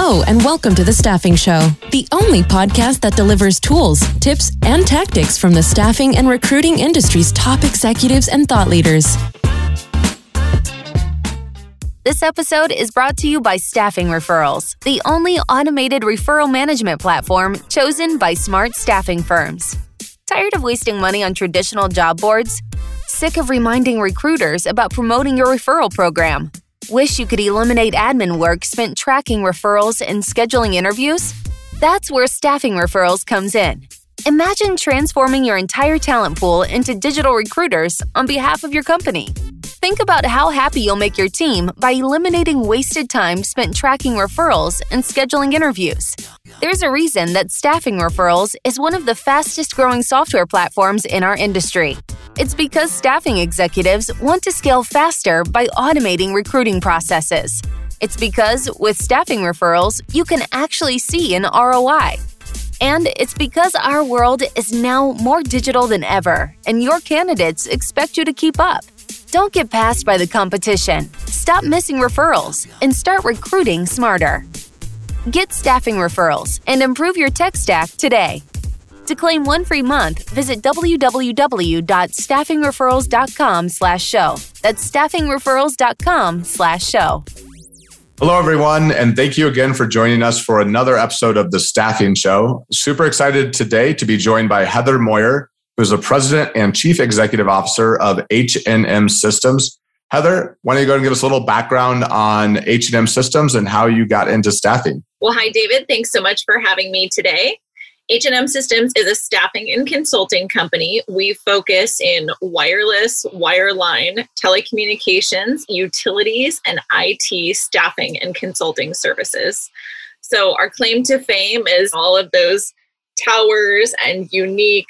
Hello, and welcome to The Staffing Show, the only podcast that delivers tools, tips, and tactics from the staffing and recruiting industry's top executives and thought leaders. This episode is brought to you by Staffing Referrals, the only automated referral management platform chosen by smart staffing firms. Tired of wasting money on traditional job boards? Sick of reminding recruiters about promoting your referral program? Wish you could eliminate admin work spent tracking referrals and scheduling interviews? That's where Staffing Referrals comes in. Imagine transforming your entire talent pool into digital recruiters on behalf of your company. Think about how happy you'll make your team by eliminating wasted time spent tracking referrals and scheduling interviews. There's a reason that Staffing Referrals is one of the fastest growing software platforms in our industry. It's because staffing executives want to scale faster by automating recruiting processes. It's because with staffing referrals, you can actually see an ROI. And it's because our world is now more digital than ever, and your candidates expect you to keep up. Don't get passed by the competition. Stop missing referrals and start recruiting smarter. Get staffing referrals and improve your tech stack today. To claim one free month, visit www.staffingreferrals.com slash show. That's staffingreferrals.com slash show. Hello, everyone, and thank you again for joining us for another episode of The Staffing Show. Super excited today to be joined by Heather Moyer, who's the President and Chief Executive Officer of HNM Systems. Heather, why don't you go and give us a little background on HNM Systems and how you got into staffing? Well, hi, David. Thanks so much for having me today. H&M Systems is a staffing and consulting company. We focus in wireless, wireline, telecommunications, utilities, and IT staffing and consulting services. So our claim to fame is all of those towers and unique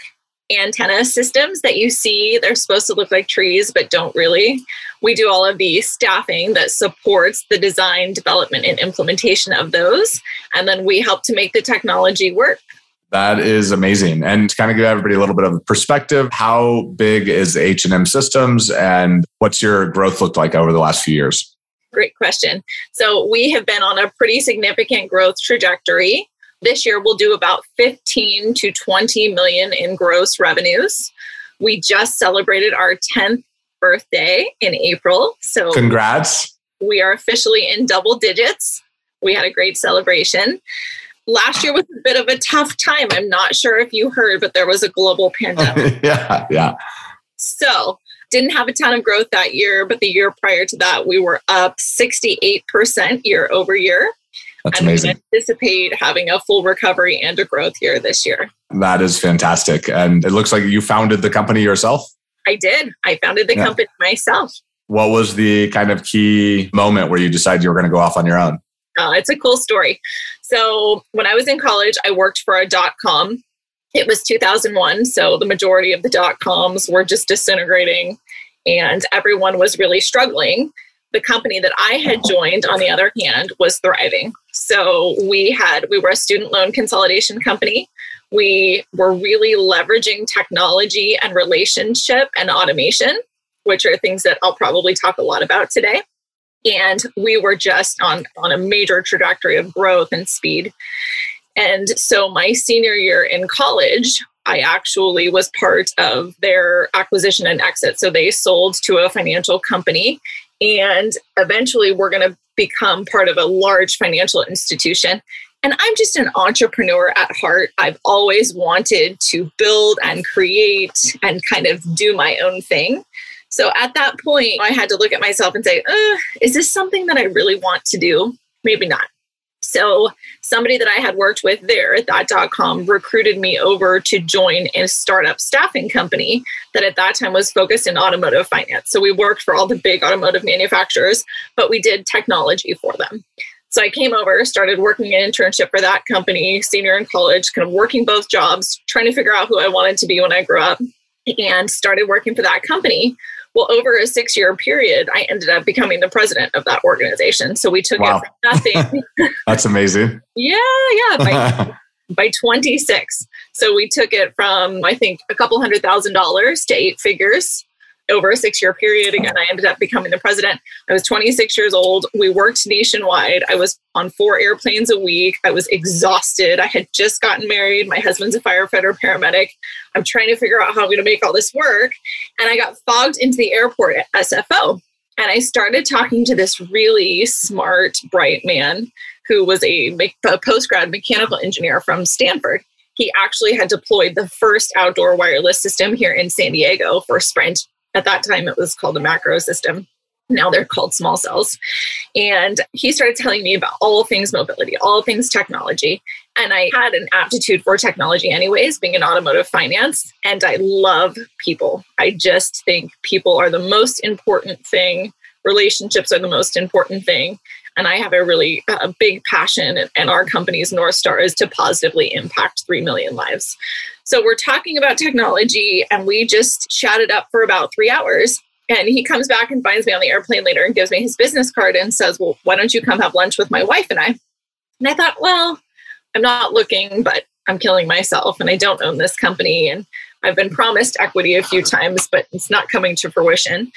antenna systems that you see. They're supposed to look like trees, but don't really. We do all of the staffing that supports the design, development, and implementation of those. And then we help to make the technology work. That is amazing. And to kind of give everybody a little bit of perspective, how big is HNM Systems and what's your growth looked like over the last few years? Great question. So we have been on a pretty significant growth trajectory. This year we'll do about 15 to 20 million in gross revenues. We just celebrated our 10th birthday in April. So congrats. We are officially in double digits. We had a great celebration last year was a bit of a tough time. I'm not sure if you heard, but there was a global pandemic. yeah, yeah. So, didn't have a ton of growth that year, but the year prior to that, we were up 68% year over year. That's amazing. we anticipate having a full recovery and a growth year this year. That is fantastic. And it looks like you founded the company yourself. I did. I founded the yeah. company myself. What was the kind of key moment where you decided you were going to go off on your own? Uh, it's a cool story. So when I was in college, I worked for a dot com. It was 2001, so the majority of the dot coms were just disintegrating, and everyone was really struggling. The company that I had joined, on the other hand, was thriving. So we had we were a student loan consolidation company. We were really leveraging technology and relationship and automation, which are things that I'll probably talk a lot about today. And we were just on on a major trajectory of growth and speed. And so my senior year in college i actually was part of their acquisition and exit. So they sold to a financial company and eventually we're going to become part of a large financial institution and I'm just an entrepreneur at heart. I've always wanted to build and create and kind of do my own thing. So at that point, I had to look at myself and say, uh, is this something that I really want to do? Maybe not. So somebody that I had worked with there at that.com recruited me over to join a startup staffing company that at that time was focused in automotive finance. So we worked for all the big automotive manufacturers, but we did technology for them. So I came over, started working an internship for that company, senior in college, kind of working both jobs, trying to figure out who I wanted to be when I grew up, and started working for that company well, over a six year period, I ended up becoming the president of that organization. So we took wow. it from nothing. That's amazing. yeah, yeah. By, by 26. So we took it from, I think, a couple hundred thousand dollars to eight figures. Over a six year period. Again, I ended up becoming the president. I was 26 years old. We worked nationwide. I was on four airplanes a week. I was exhausted. I had just gotten married. My husband's a firefighter paramedic. I'm trying to figure out how I'm going to make all this work. And I got fogged into the airport at SFO. And I started talking to this really smart, bright man who was a, a post grad mechanical engineer from Stanford he actually had deployed the first outdoor wireless system here in San Diego for Sprint. At that time, it was called a macro system. Now they're called small cells. And he started telling me about all things mobility, all things technology. And I had an aptitude for technology, anyways, being in automotive finance. And I love people. I just think people are the most important thing. Relationships are the most important thing. And I have a really uh, big passion, and our company's North Star is to positively impact 3 million lives. So we're talking about technology, and we just chatted up for about three hours. And he comes back and finds me on the airplane later and gives me his business card and says, Well, why don't you come have lunch with my wife and I? And I thought, Well, I'm not looking, but I'm killing myself and I don't own this company. And I've been promised equity a few times, but it's not coming to fruition.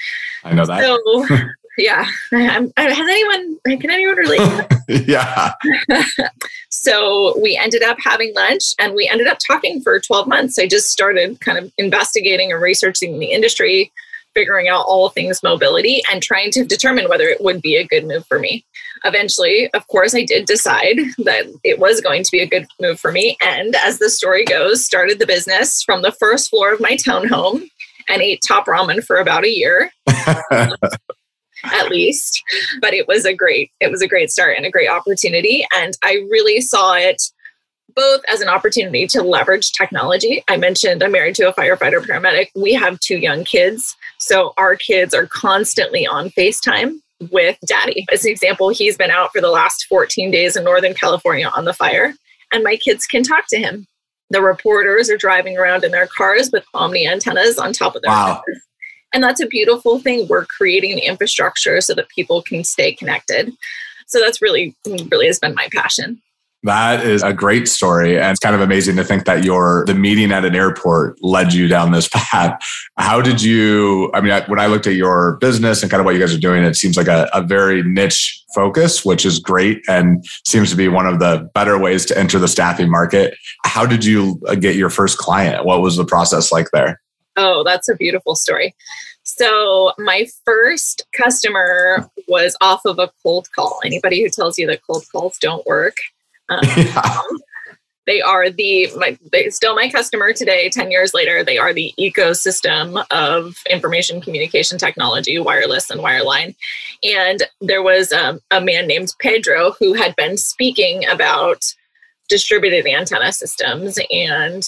I know that. So yeah. Uh, has anyone, can anyone relate? yeah. so we ended up having lunch and we ended up talking for 12 months. I just started kind of investigating and researching the industry, figuring out all things mobility and trying to determine whether it would be a good move for me. Eventually, of course, I did decide that it was going to be a good move for me. And as the story goes, started the business from the first floor of my townhome and ate top ramen for about a year at least but it was a great it was a great start and a great opportunity. And i really saw it both as an opportunity to leverage technology. I mentioned i'm married to a firefighter paramedic. We have two young kids so our kids are constantly on facetime with daddy. As an example he's been out for the last 14 days in northern california on the fire and my kids can talk to him. The reporters are driving around in their cars with omni antennas on top of their wow. cars and that's a beautiful thing. We're creating the infrastructure so that people can stay connected. So that's really, really has been my passion. That is a great story. And it's kind of amazing to think that your the meeting at an airport led you down this path. How did you, I mean, when I looked at your business and kind of what you guys are doing, it seems like a, a very niche focus, which is great and seems to be one of the better ways to enter the staffing market. How did you uh, get your first client? What was the process like there? Oh, that's a beautiful story. So, my first customer was off of a cold call. Anybody who tells you that cold calls don't work, um, yeah. they are the my, they still my customer today. Ten years later, they are the ecosystem of information communication technology, wireless and wireline. And there was um, a man named Pedro who had been speaking about distributed antenna systems and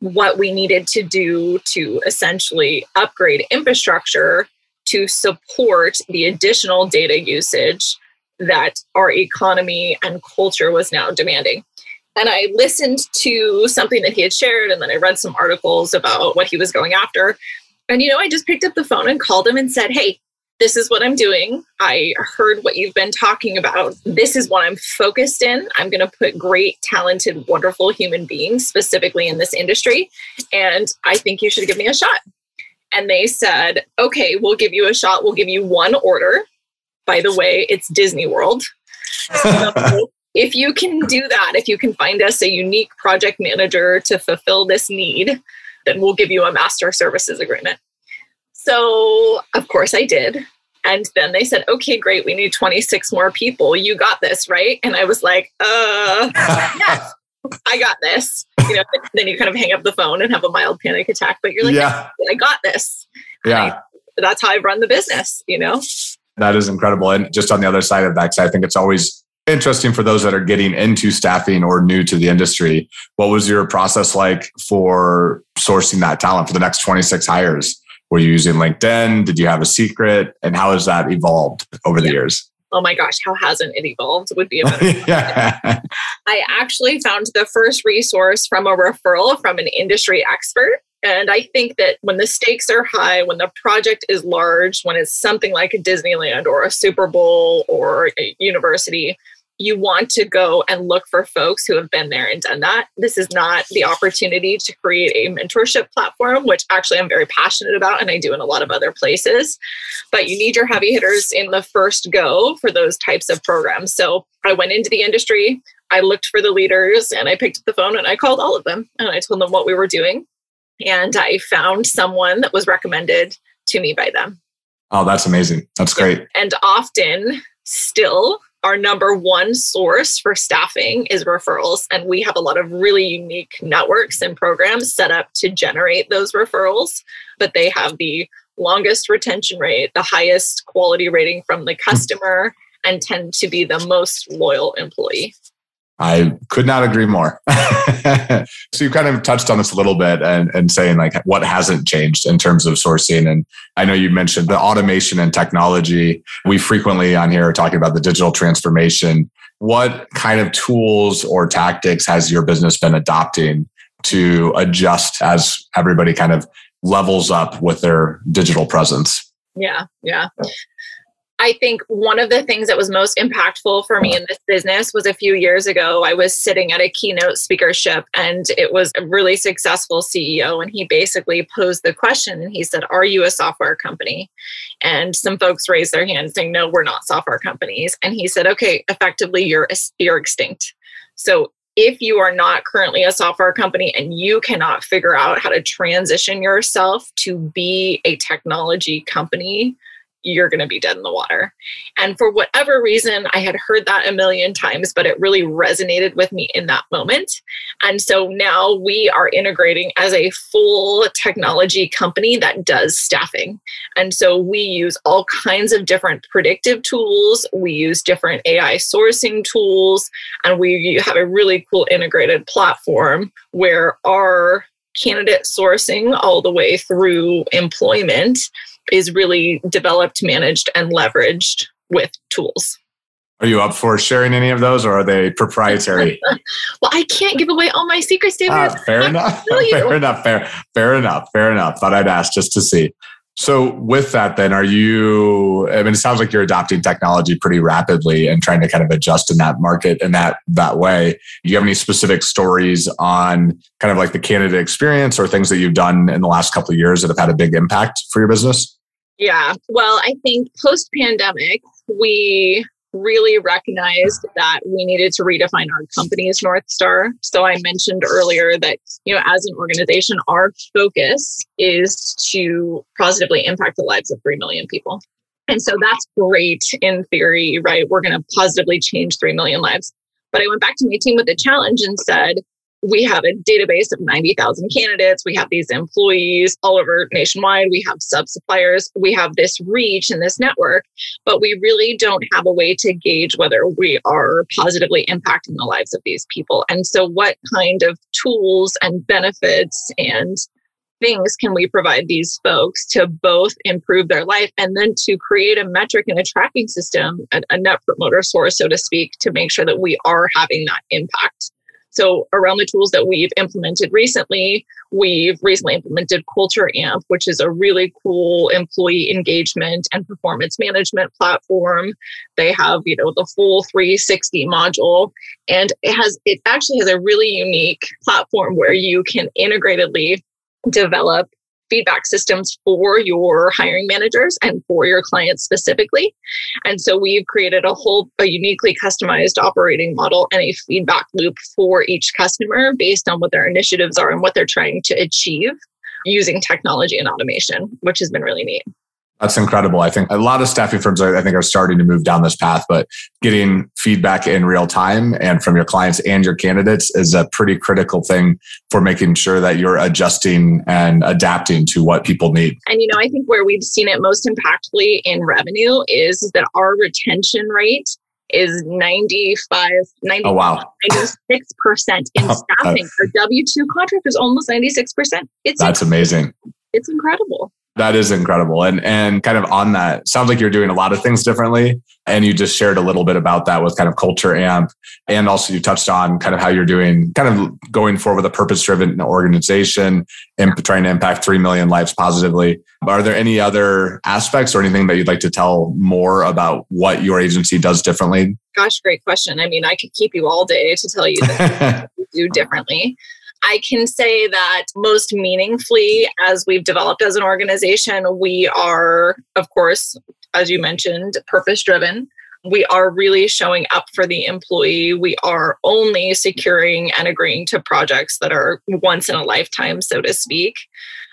what we needed to do to essentially upgrade infrastructure to support the additional data usage that our economy and culture was now demanding. And I listened to something that he had shared, and then I read some articles about what he was going after. And, you know, I just picked up the phone and called him and said, Hey, this is what I'm doing. I heard what you've been talking about. This is what I'm focused in. I'm going to put great, talented, wonderful human beings specifically in this industry. And I think you should give me a shot. And they said, okay, we'll give you a shot. We'll give you one order. By the way, it's Disney World. So if you can do that, if you can find us a unique project manager to fulfill this need, then we'll give you a master services agreement. So, of course, I did. And then they said, okay, great. We need 26 more people. You got this, right? And I was like, uh, yes, I got this. You know, then you kind of hang up the phone and have a mild panic attack, but you're like, yeah. I got this. Yeah. I, that's how I've run the business, you know? That is incredible. And just on the other side of that, I think it's always interesting for those that are getting into staffing or new to the industry. What was your process like for sourcing that talent for the next 26 hires? Were you using LinkedIn? Did you have a secret? And how has that evolved over the years? Oh my gosh, how hasn't it evolved? Would be a better. yeah. I actually found the first resource from a referral from an industry expert. And I think that when the stakes are high, when the project is large, when it's something like a Disneyland or a Super Bowl or a university, you want to go and look for folks who have been there and done that. This is not the opportunity to create a mentorship platform, which actually I'm very passionate about and I do in a lot of other places. But you need your heavy hitters in the first go for those types of programs. So I went into the industry, I looked for the leaders, and I picked up the phone and I called all of them and I told them what we were doing. And I found someone that was recommended to me by them. Oh, that's amazing. That's great. And often, still, our number one source for staffing is referrals. And we have a lot of really unique networks and programs set up to generate those referrals, but they have the longest retention rate, the highest quality rating from the customer, and tend to be the most loyal employee. I could not agree more. so you kind of touched on this a little bit and, and saying like what hasn't changed in terms of sourcing. And I know you mentioned the automation and technology. We frequently on here are talking about the digital transformation. What kind of tools or tactics has your business been adopting to adjust as everybody kind of levels up with their digital presence? Yeah, yeah. I think one of the things that was most impactful for me in this business was a few years ago. I was sitting at a keynote speakership and it was a really successful CEO. And he basically posed the question and he said, Are you a software company? And some folks raised their hands saying, No, we're not software companies. And he said, Okay, effectively, you're, you're extinct. So if you are not currently a software company and you cannot figure out how to transition yourself to be a technology company, you're going to be dead in the water. And for whatever reason, I had heard that a million times, but it really resonated with me in that moment. And so now we are integrating as a full technology company that does staffing. And so we use all kinds of different predictive tools, we use different AI sourcing tools, and we have a really cool integrated platform where our candidate sourcing all the way through employment is really developed, managed, and leveraged with tools. Are you up for sharing any of those or are they proprietary? well, I can't give away all my secrets, David. Uh, fair enough. Fair enough. Fair, fair enough. Fair enough. Thought I'd ask just to see. So, with that, then, are you? I mean, it sounds like you're adopting technology pretty rapidly and trying to kind of adjust in that market in that that way. Do you have any specific stories on kind of like the candidate experience or things that you've done in the last couple of years that have had a big impact for your business? Yeah. Well, I think post pandemic, we really recognized that we needed to redefine our company's North Star. So I mentioned earlier that, you know, as an organization, our focus is to positively impact the lives of 3 million people. And so that's great in theory, right? We're going to positively change 3 million lives. But I went back to my team with a challenge and said, we have a database of 90,000 candidates. We have these employees all over nationwide. We have sub suppliers. We have this reach and this network, but we really don't have a way to gauge whether we are positively impacting the lives of these people. And so, what kind of tools and benefits and things can we provide these folks to both improve their life and then to create a metric and a tracking system, a, a net promoter source, so to speak, to make sure that we are having that impact? So around the tools that we've implemented recently, we've recently implemented Culture Amp, which is a really cool employee engagement and performance management platform. They have, you know, the full 360 module and it has it actually has a really unique platform where you can integratedly develop feedback systems for your hiring managers and for your clients specifically. And so we've created a whole, a uniquely customized operating model and a feedback loop for each customer based on what their initiatives are and what they're trying to achieve using technology and automation, which has been really neat. That's incredible. I think a lot of staffing firms, I think, are starting to move down this path, but getting feedback in real time and from your clients and your candidates is a pretty critical thing for making sure that you're adjusting and adapting to what people need. And, you know, I think where we've seen it most impactfully in revenue is that our retention rate is 95, 90, oh, wow. 96% in staffing. Our W 2 contract is almost 96%. It's That's amazing it's incredible. That is incredible. And and kind of on that, sounds like you're doing a lot of things differently. And you just shared a little bit about that with kind of culture amp. And also you touched on kind of how you're doing kind of going forward with a purpose driven organization and trying to impact 3 million lives positively. Are there any other aspects or anything that you'd like to tell more about what your agency does differently? Gosh, great question. I mean, I could keep you all day to tell you that do differently. I can say that most meaningfully, as we've developed as an organization, we are, of course, as you mentioned, purpose driven. We are really showing up for the employee. We are only securing and agreeing to projects that are once in a lifetime, so to speak.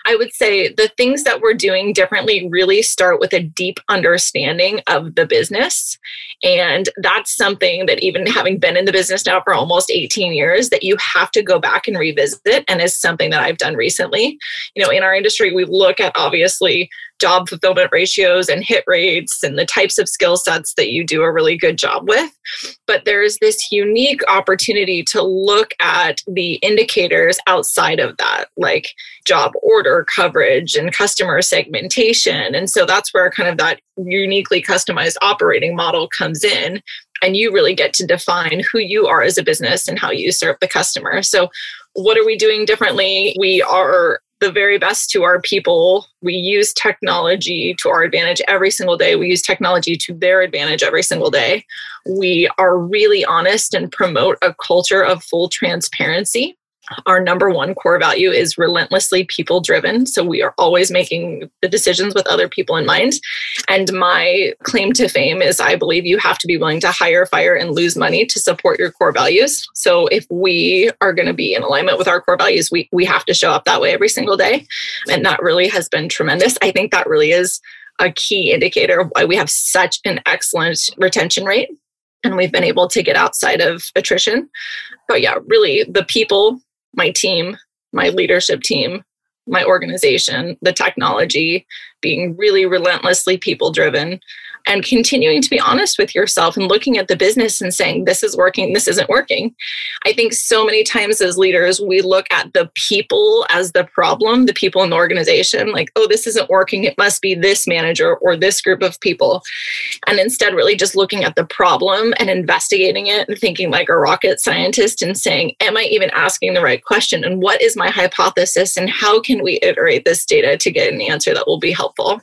I would say the things that we're doing differently really start with a deep understanding of the business. And that's something that, even having been in the business now for almost 18 years, that you have to go back and revisit. And is something that I've done recently. You know, in our industry, we look at obviously job fulfillment ratios and hit rates and the types of skill sets that you do a really good job with. But there's this unique opportunity to look at the indicators outside of that, like job order coverage and customer segmentation. And so that's where kind of that uniquely customized operating model comes in. And you really get to define who you are as a business and how you serve the customer. So, what are we doing differently? We are the very best to our people. We use technology to our advantage every single day. We use technology to their advantage every single day. We are really honest and promote a culture of full transparency our number one core value is relentlessly people driven. So we are always making the decisions with other people in mind. And my claim to fame is I believe you have to be willing to hire, fire, and lose money to support your core values. So if we are going to be in alignment with our core values, we, we have to show up that way every single day. And that really has been tremendous. I think that really is a key indicator of why we have such an excellent retention rate and we've been able to get outside of attrition. But yeah, really the people my team, my leadership team, my organization, the technology, being really relentlessly people driven, and continuing to be honest with yourself and looking at the business and saying, this is working, this isn't working. I think so many times as leaders, we look at the people as the problem, the people in the organization, like, oh, this isn't working. It must be this manager or this group of people. And instead, really just looking at the problem and investigating it and thinking like a rocket scientist and saying, am I even asking the right question? And what is my hypothesis? And how can we iterate this data to get an answer that will be helpful?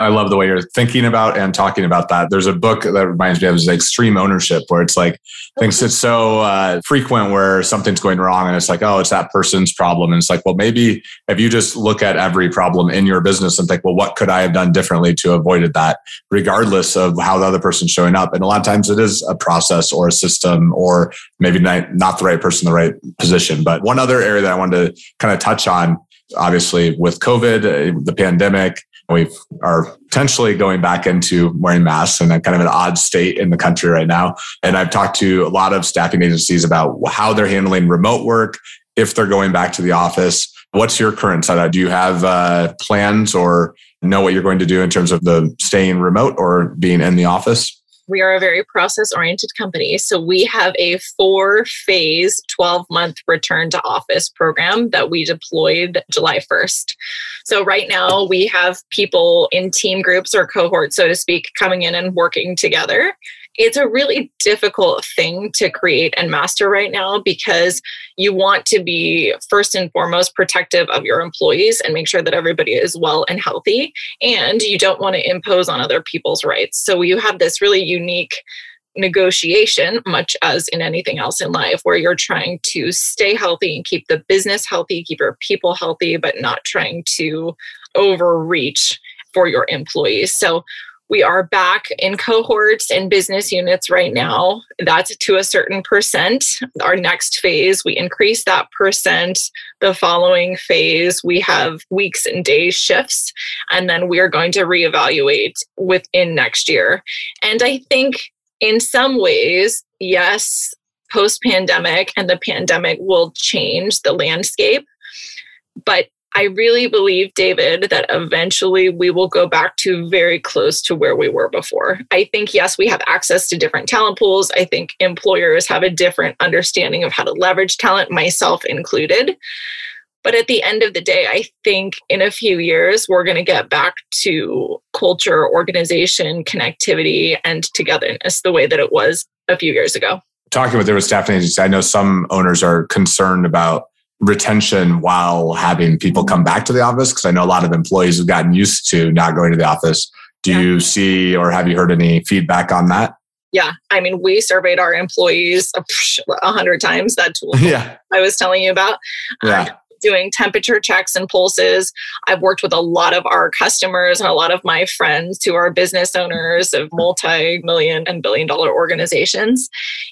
I love the way you're thinking about and talking about that. There's a book that reminds me of is extreme ownership, where it's like things it's so uh, frequent where something's going wrong, and it's like, oh, it's that person's problem, and it's like, well, maybe if you just look at every problem in your business and think, well, what could I have done differently to avoided that, regardless of how the other person's showing up, and a lot of times it is a process or a system or maybe not, not the right person, in the right position. But one other area that I wanted to kind of touch on obviously with COVID, uh, the pandemic, we are potentially going back into wearing masks and kind of an odd state in the country right now. And I've talked to a lot of staffing agencies about how they're handling remote work, if they're going back to the office. What's your current setup? Do you have uh, plans or know what you're going to do in terms of the staying remote or being in the office? We are a very process oriented company. So we have a four phase, 12 month return to office program that we deployed July 1st. So right now we have people in team groups or cohorts, so to speak, coming in and working together it's a really difficult thing to create and master right now because you want to be first and foremost protective of your employees and make sure that everybody is well and healthy and you don't want to impose on other people's rights so you have this really unique negotiation, much as in anything else in life, where you're trying to stay healthy and keep the business healthy, keep your people healthy, but not trying to overreach for your employees. So we are back in cohorts and business units right now. That's to a certain percent. Our next phase, we increase that percent. The following phase, we have weeks and days shifts. And then we are going to reevaluate within next year. And I think in some ways, yes, post pandemic and the pandemic will change the landscape. But I really believe, David, that eventually we will go back to very close to where we were before. I think, yes, we have access to different talent pools. I think employers have a different understanding of how to leverage talent, myself included. But at the end of the day, I think in a few years, we're going to get back to culture, organization, connectivity, and togetherness the way that it was a few years ago. Talking with their staffing agencies, I know some owners are concerned about retention while having people come back to the office because I know a lot of employees have gotten used to not going to the office. Do yeah. you see or have you heard any feedback on that? Yeah, I mean, we surveyed our employees a hundred times. That tool yeah. I was telling you about. Yeah. Um, doing temperature checks and pulses. I've worked with a lot of our customers and a lot of my friends who are business owners of multi million and billion dollar organizations.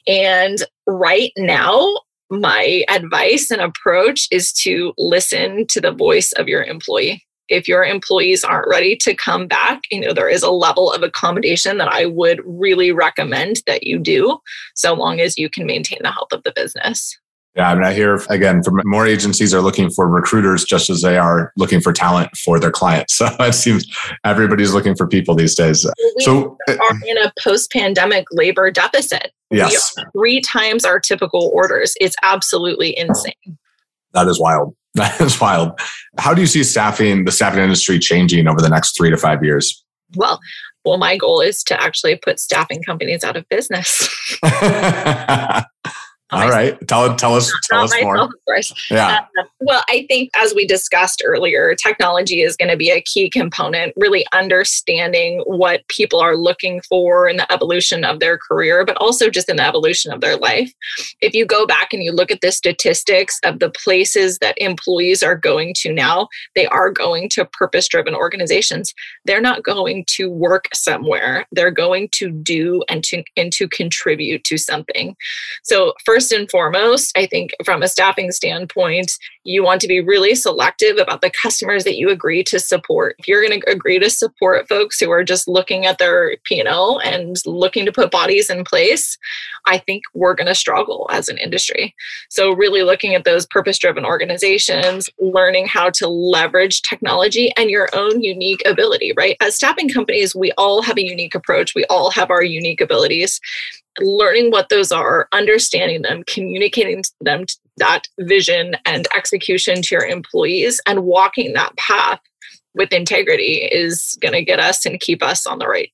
And right now, my advice and approach is to listen to the voice of your employee. If your employees aren't ready to come back, you know, there is a level of accommodation that I would really recommend that you do, so long as you can maintain the health of the business. Yeah, I mean, I hear again from more agencies are looking for recruiters just as they are looking for talent for their clients. So it seems everybody's looking for people these days. We so are uh, in a post-pandemic labor deficit. Yes, three times our typical orders. It's absolutely insane. That is wild. That is wild. How do you see staffing, the staffing industry changing over the next three to five years? Well, well, my goal is to actually put staffing companies out of business. All right. Tell tell us tell us more. Yeah. Uh, well, I think as we discussed earlier, technology is going to be a key component, really understanding what people are looking for in the evolution of their career, but also just in the evolution of their life. If you go back and you look at the statistics of the places that employees are going to now, they are going to purpose-driven organizations. They're not going to work somewhere. They're going to do and to and to contribute to something. So first first and foremost, I think from a staffing standpoint, you want to be really selective about the customers that you agree to support. If you're going to agree to support folks who are just looking at their P&L and looking to put bodies in place, I think we're going to struggle as an industry. So really looking at those purpose-driven organizations, learning how to leverage technology and your own unique ability, right? As staffing companies, we all have a unique approach. We all have our unique abilities learning what those are, understanding them, communicating to them that vision and execution to your employees, and walking that path with integrity is going to get us and keep us on the right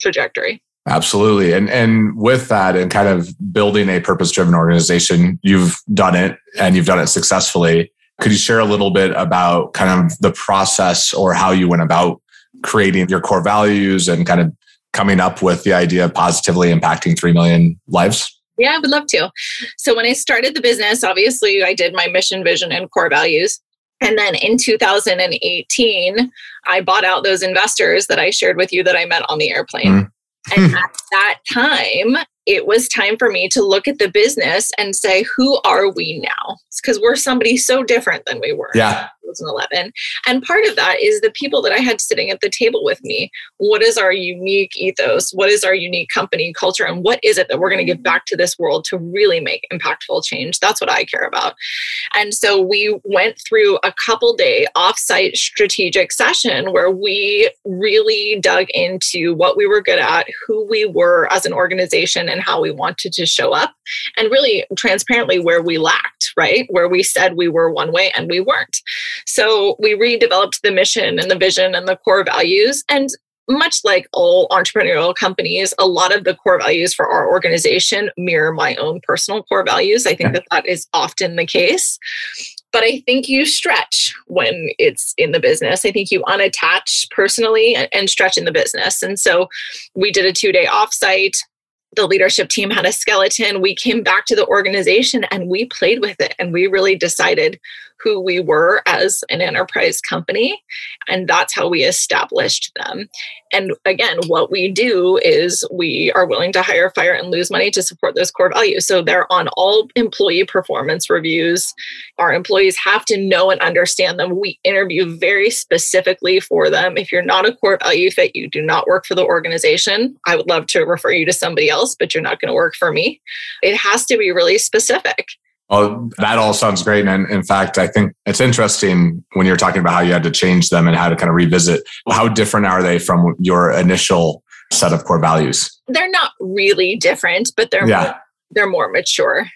trajectory. Absolutely. And and with that and kind of building a purpose-driven organization, you've done it and you've done it successfully. Could you share a little bit about kind of the process or how you went about creating your core values and kind of coming up with the idea of positively impacting 3 million lives? Yeah, I would love to. So, when I started the business, obviously I did my mission, vision, and core values. And then in 2018, I bought out those investors that I shared with you that I met on the airplane. Mm. And at that time, it was time for me to look at the business and say, who are we now? Because we're somebody so different than we were. Yeah. 2011. And part of that is the people that I had sitting at the table with me. What is our unique ethos? What is our unique company culture? And what is it that we're going to give back to this world to really make impactful change? That's what I care about. And so we went through a couple day offsite strategic session where we really dug into what we were good at, who we were as an organization, and how we wanted to show up, and really transparently where we lacked, right? Where we said we were one way and we weren't. So we redeveloped the mission and the vision and the core values. And much like all entrepreneurial companies, a lot of the core values for our organization mirror my own personal core values. I think that that is often the case. But I think you stretch when it's in the business. I think you unattach personally and stretch in the business. And so we did a two day offsite the leadership team had a skeleton. We came back to the organization and we played with it and we really decided who we were as an enterprise company. And that's how we established them. And again, what we do is we are willing to hire, fire, and lose money to support those core values. So they're on all employee performance reviews. Our employees have to know and understand them. We interview very specifically for them. If you're not a core value fit, you do not work for the organization. I would love to refer you to somebody else, but you're not going to work for me. It has to be really specific. Oh, that all sounds great. And in fact, I think it's interesting when you're talking about how you had to change them and how to kind of revisit. How different are they from your initial set of core values? They're not really different, but they're yeah. more, they're more mature.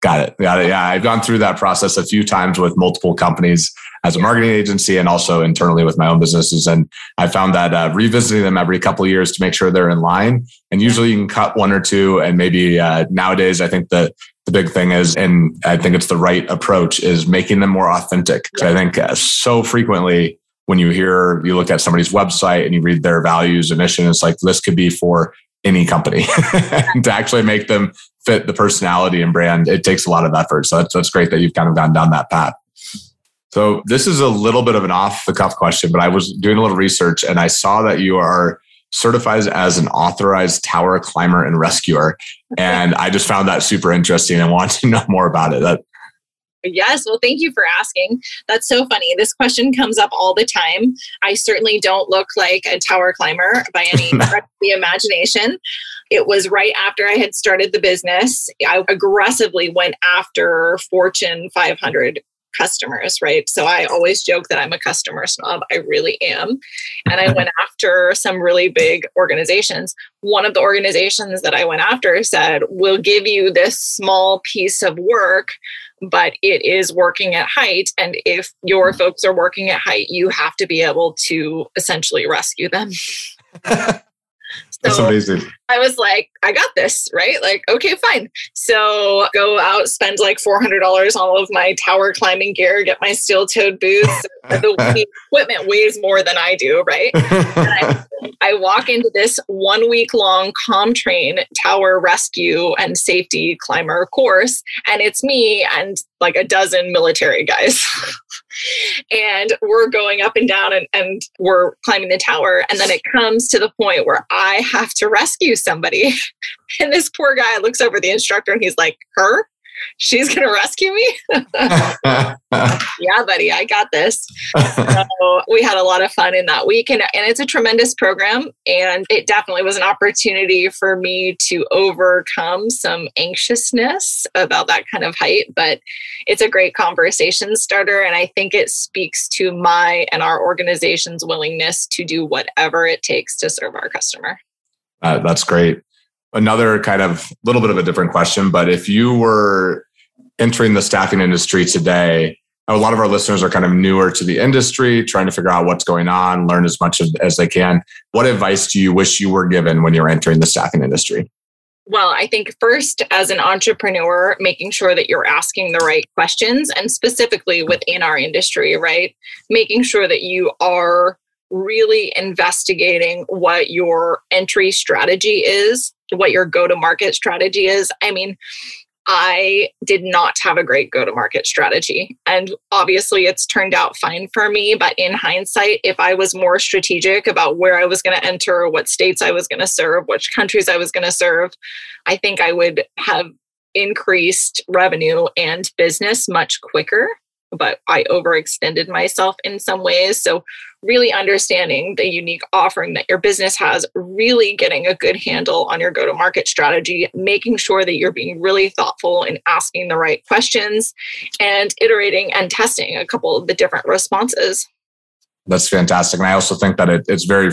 Got it. Got it. Yeah. I've gone through that process a few times with multiple companies as a marketing agency and also internally with my own businesses. And I found that uh, revisiting them every couple of years to make sure they're in line. And usually you can cut one or two. And maybe uh, nowadays, I think that the big thing is, and I think it's the right approach, is making them more authentic. I think uh, so frequently when you hear, you look at somebody's website and you read their values and mission, it's like this could be for any company to actually make them fit the personality and brand, it takes a lot of effort. So that's, that's great that you've kind of gone down that path. So this is a little bit of an off the cuff question, but I was doing a little research and I saw that you are certified as an authorized tower climber and rescuer. And I just found that super interesting and want to know more about it. That Yes. Well, thank you for asking. That's so funny. This question comes up all the time. I certainly don't look like a tower climber by any the imagination. It was right after I had started the business. I aggressively went after Fortune 500 customers, right? So I always joke that I'm a customer snob. I really am. And I went after some really big organizations. One of the organizations that I went after said, We'll give you this small piece of work, but it is working at height. And if your mm. folks are working at height, you have to be able to essentially rescue them. So That's amazing. I was like, I got this, right? Like, okay, fine. So go out, spend like $400 on all of my tower climbing gear, get my steel toed boots. the equipment weighs more than I do, right? I, I walk into this one week long ComTrain tower rescue and safety climber course, and it's me and like a dozen military guys. and we're going up and down and, and we're climbing the tower. And then it comes to the point where I have to rescue somebody. And this poor guy looks over the instructor and he's like, Her? she's going to rescue me. yeah, buddy, I got this. So we had a lot of fun in that week. And, and it's a tremendous program. And it definitely was an opportunity for me to overcome some anxiousness about that kind of height. But it's a great conversation starter. And I think it speaks to my and our organization's willingness to do whatever it takes to serve our customer. Uh, that's great another kind of little bit of a different question, but if you were entering the staffing industry today, a lot of our listeners are kind of newer to the industry, trying to figure out what's going on, learn as much as they can. What advice do you wish you were given when you're entering the staffing industry? Well, I think first, as an entrepreneur, making sure that you're asking the right questions and specifically within our industry, right? Making sure that you are really investigating what your entry strategy is what your go to market strategy is. I mean, I did not have a great go to market strategy. And obviously, it's turned out fine for me. But in hindsight, if I was more strategic about where I was going to enter, what states I was going to serve, which countries I was going to serve, I think I would have increased revenue and business much quicker but I overextended myself in some ways. So, really understanding the unique offering that your business has, really getting a good handle on your go to market strategy, making sure that you're being really thoughtful and asking the right questions, and iterating and testing a couple of the different responses. That's fantastic. And I also think that it, it's very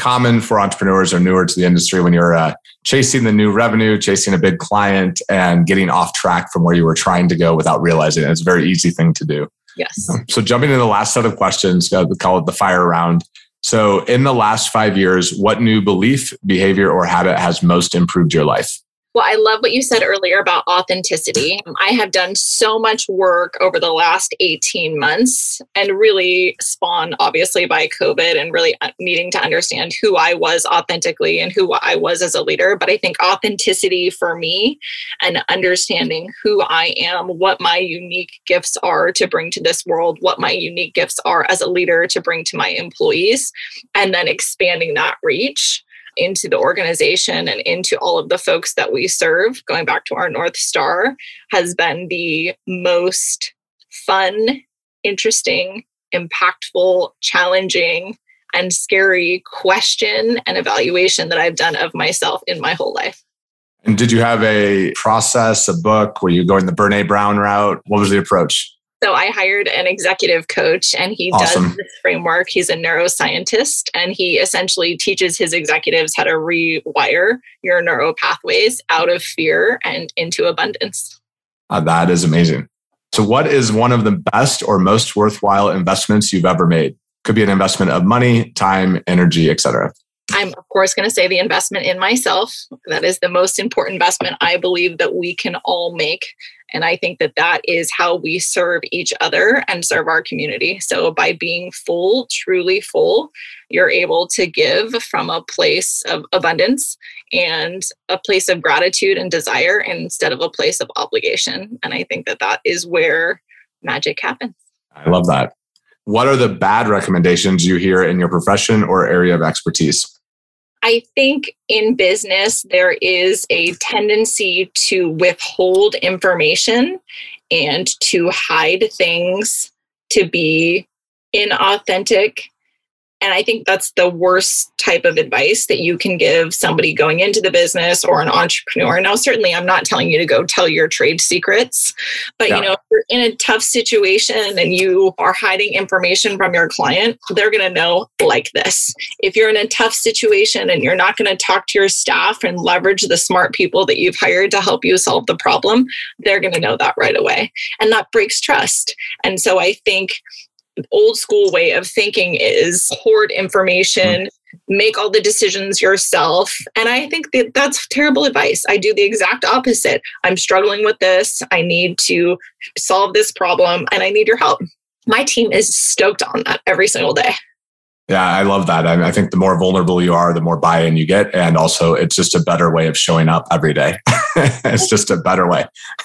common for entrepreneurs or newer to the industry when you're uh, chasing the new revenue, chasing a big client, and getting off track from where you were trying to go without realizing it. It's a very easy thing to do. Yes. So jumping into the last set of questions, uh, we call it the fire round. So in the last five years, what new belief, behavior, or habit has most improved your life? Well, I love what you said earlier about authenticity. I have done so much work over the last 18 months and really spawned, obviously, by COVID and really uh, needing to understand who I was authentically and who I was as a leader. But I think authenticity for me and understanding who I am, what my unique gifts are to bring to this world, what my unique gifts are as a leader to bring to my employees, and then expanding that reach into the organization and into all of the folks that we serve, going back to our North Star, has been the most fun, interesting, impactful, challenging, and scary question and evaluation that I've done of myself in my whole life. And did you have a process, a book? Were you going the Brene Brown route? What was the approach? So I hired an executive coach and he awesome. does this framework. He's a neuroscientist and he essentially teaches his executives how to rewire your neural pathways out of fear and into abundance. Uh, that is amazing. So, what is one of the best or most worthwhile investments you've ever made? Could be an investment of money, time, energy, etc. I'm, of course, going to say the investment in myself. That is the most important investment I believe that we can all make. And I think that that is how we serve each other and serve our community. So, by being full, truly full, you're able to give from a place of abundance and a place of gratitude and desire instead of a place of obligation. And I think that that is where magic happens. I love that. What are the bad recommendations you hear in your profession or area of expertise? I think in business, there is a tendency to withhold information and to hide things to be inauthentic and I think that's the worst type of advice that you can give somebody going into the business or an entrepreneur. Now, certainly, I'm not telling you to go tell your trade secrets, but yeah. you know, if you're in a tough situation and you are hiding information from your client, they're going to know like this. If you're in a tough situation and you're not going to talk to your staff and leverage the smart people that you've hired to help you solve the problem, they're going to know that right away. And that breaks trust. And so I think old school way of thinking is hoard information, mm-hmm. make all the decisions yourself. And I think that that's terrible advice. I do the exact opposite. I'm struggling with this. I need to solve this problem and I need your help. My team is stoked on that every single day. Yeah, I love that. I, I think the more vulnerable you are, the more buy in you get. And also, it's just a better way of showing up every day. it's just a better way.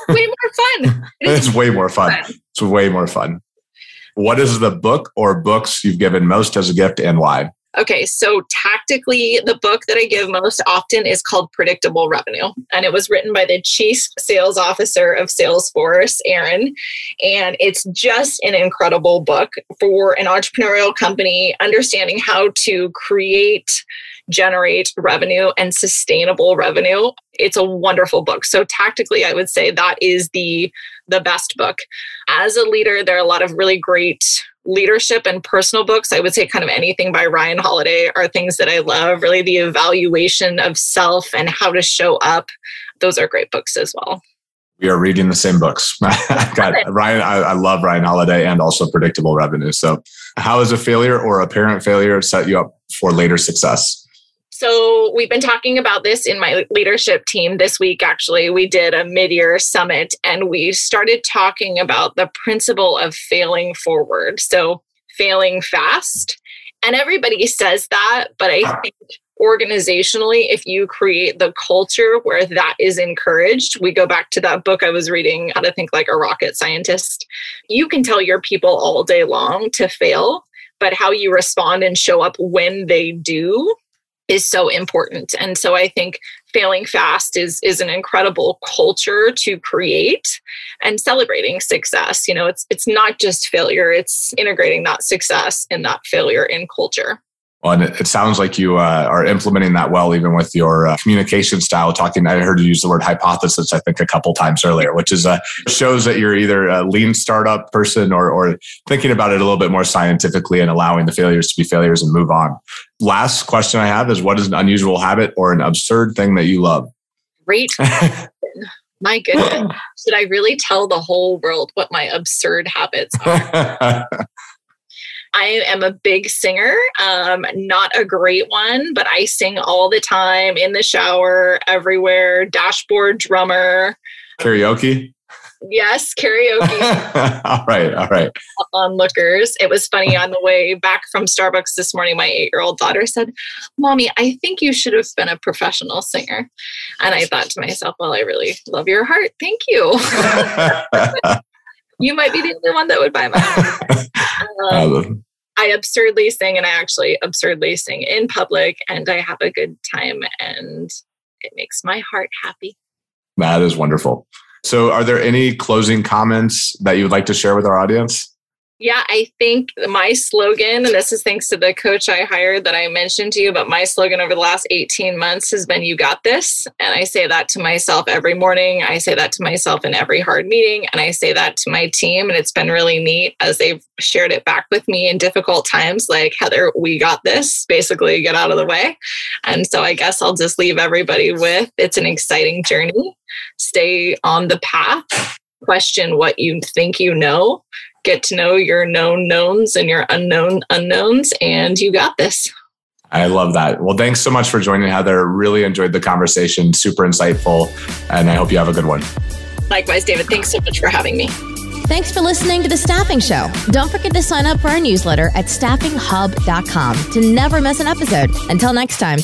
way more fun. it's way more fun. fun. It's way more fun. What is the book or books you've given most as a gift and why? Okay, so tactically, the book that I give most often is called Predictable Revenue. And it was written by the chief sales officer of Salesforce, Aaron. And it's just an incredible book for an entrepreneurial company, understanding how to create generate revenue and sustainable revenue. It's a wonderful book. So tactically, I would say that is the the best book. As a leader, there are a lot of really great leadership and personal books. I would say kind of anything by Ryan Holiday are things that I love. Really the evaluation of self and how to show up. Those are great books as well we are reading the same books. Got Ryan. I, I, love Ryan Holiday and also predictable revenue. So, how has a failure or apparent failure set you up for later success? So, we've been talking about this in my leadership team this week. Actually, we did a mid year summit and we started talking about the principle of failing forward. So, failing fast. And everybody says that, but I think organizationally, if you create the culture where that is encouraged, we go back to that book I was reading, How to Think Like a Rocket Scientist. You can tell your people all day long to fail, but how you respond and show up when they do is so important. And so I think failing fast is is an incredible culture to create and celebrating success. You know, it's it's not just failure, it's integrating that success and that failure in culture. Well, and it, it sounds like you uh, are implementing that well, even with your uh, communication style. Talking, I heard you use the word hypothesis, I think, a couple times earlier, which is uh, shows that you're either a lean startup person or, or thinking about it a little bit more scientifically and allowing the failures to be failures and move on. Last question I have is: What is an unusual habit or an absurd thing that you love? Great. my goodness, should I really tell the whole world what my absurd habits are? I am a big singer, um, not a great one, but I sing all the time in the shower, everywhere, dashboard drummer. Karaoke? Yes, karaoke. all right, all right. Onlookers. It was funny on the way back from Starbucks this morning. My eight year old daughter said, Mommy, I think you should have been a professional singer. And I thought to myself, Well, I really love your heart. Thank you. you might be the only one that would buy my um, I absurdly sing and I actually absurdly sing in public and I have a good time and it makes my heart happy. That is wonderful. So, are there any closing comments that you would like to share with our audience? Yeah, I think my slogan, and this is thanks to the coach I hired that I mentioned to you, but my slogan over the last 18 months has been, You got this. And I say that to myself every morning. I say that to myself in every hard meeting. And I say that to my team. And it's been really neat as they've shared it back with me in difficult times, like, Heather, we got this, basically, get out of the way. And so I guess I'll just leave everybody with it's an exciting journey. Stay on the path question what you think you know, get to know your known knowns and your unknown unknowns, and you got this. I love that. Well, thanks so much for joining, Heather. Really enjoyed the conversation. Super insightful. And I hope you have a good one. Likewise, David. Thanks so much for having me. Thanks for listening to The Staffing Show. Don't forget to sign up for our newsletter at staffinghub.com to never miss an episode. Until next time,